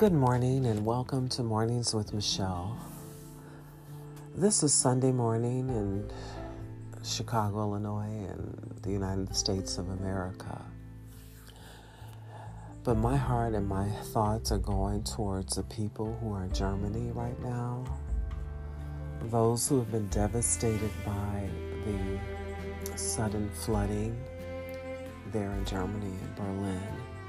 Good morning and welcome to Mornings with Michelle. This is Sunday morning in Chicago, Illinois, and the United States of America. But my heart and my thoughts are going towards the people who are in Germany right now, those who have been devastated by the sudden flooding there in Germany in Berlin.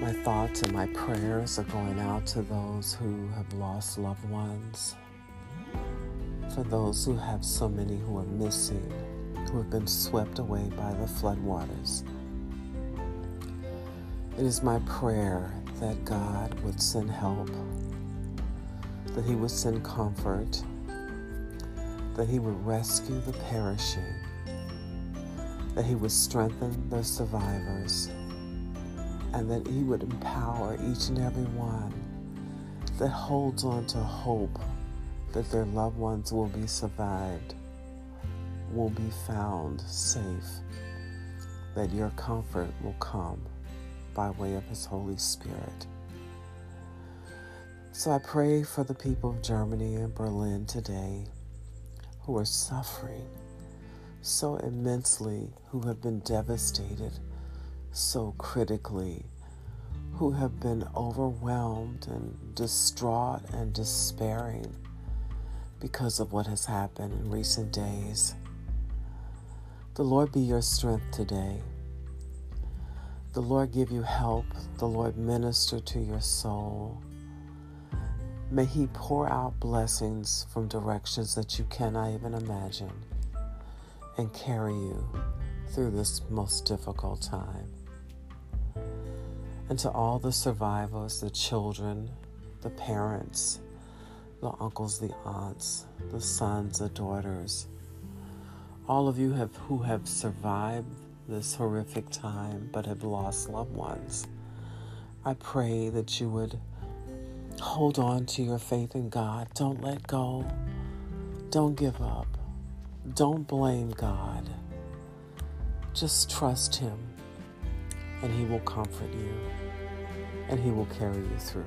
My thoughts and my prayers are going out to those who have lost loved ones, for those who have so many who are missing, who have been swept away by the floodwaters. It is my prayer that God would send help, that He would send comfort, that He would rescue the perishing, that He would strengthen the survivors and that He would empower each and every one that holds on to hope that their loved ones will be survived, will be found safe, that your comfort will come by way of His Holy Spirit. So I pray for the people of Germany and Berlin today who are suffering so immensely, who have been devastated so critically, who have been overwhelmed and distraught and despairing because of what has happened in recent days. The Lord be your strength today. The Lord give you help. The Lord minister to your soul. May He pour out blessings from directions that you cannot even imagine and carry you through this most difficult time and to all the survivors, the children, the parents, the uncles, the aunts, the sons, the daughters, all of you have, who have survived this horrific time but have lost loved ones. I pray that you would hold on to your faith in God. Don't let go. Don't give up. Don't blame God. Just trust Him and He will comfort you and He will carry you through.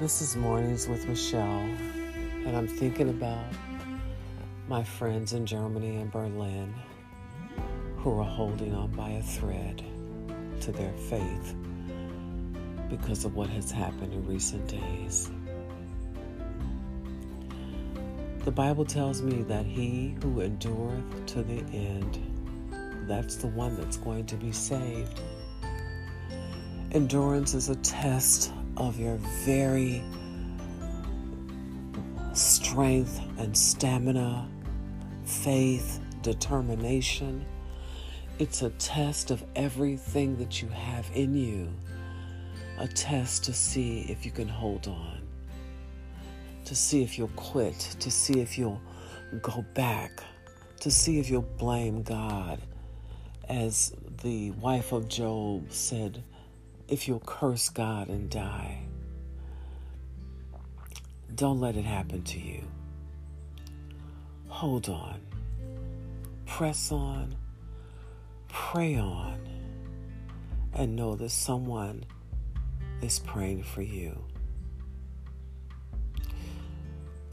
This is Mornings with Michelle, and I'm thinking about my friends in Germany and Berlin who are holding on by a thread to their faith because of what has happened in recent days. The Bible tells me that he who endureth to the end that's the one that's going to be saved. Endurance is a test of your very strength and stamina, faith, determination. It's a test of everything that you have in you, a test to see if you can hold on, to see if you'll quit, to see if you'll go back, to see if you'll blame God as the wife of Job said, if you'll curse God and die, don't let it happen to you. Hold on, press on, pray on, and know that someone is praying for you.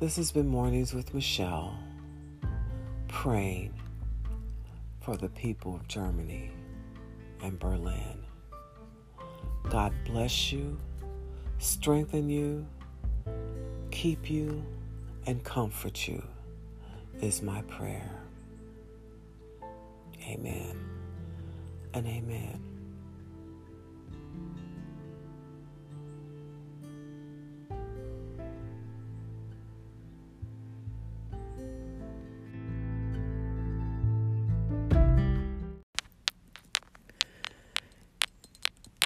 This has been Mornings with Michelle, praying for the people of Germany and Berlin. God bless you, strengthen you, keep you, and comfort you, is my prayer. Amen and amen.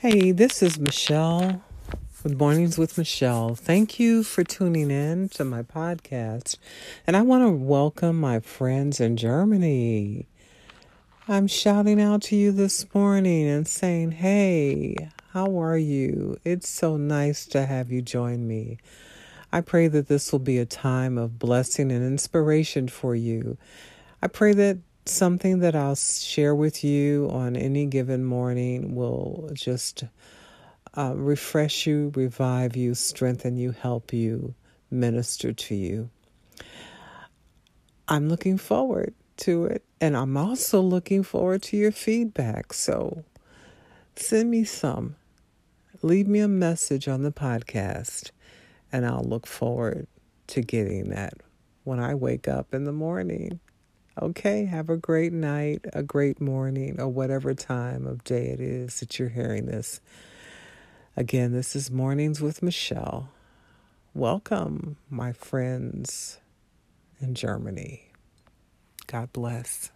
Hey, this is Michelle with Mornings with Michelle. Thank you for tuning in to my podcast. And I want to welcome my friends in Germany. I'm shouting out to you this morning and saying, Hey, how are you? It's so nice to have you join me. I pray that this will be a time of blessing and inspiration for you. I pray that something that I'll share with you on any given morning will just uh, refresh you, revive you, strengthen you, help you, minister to you. I'm looking forward to it, and I'm also looking forward to your feedback. So send me some. Leave me a message on the podcast, and I'll look forward to getting that when I wake up in the morning. Okay, have a great night, a great morning, or whatever time of day it is that you're hearing this. Again, this is Mornings with Michelle. Welcome, my friends in Germany. God bless.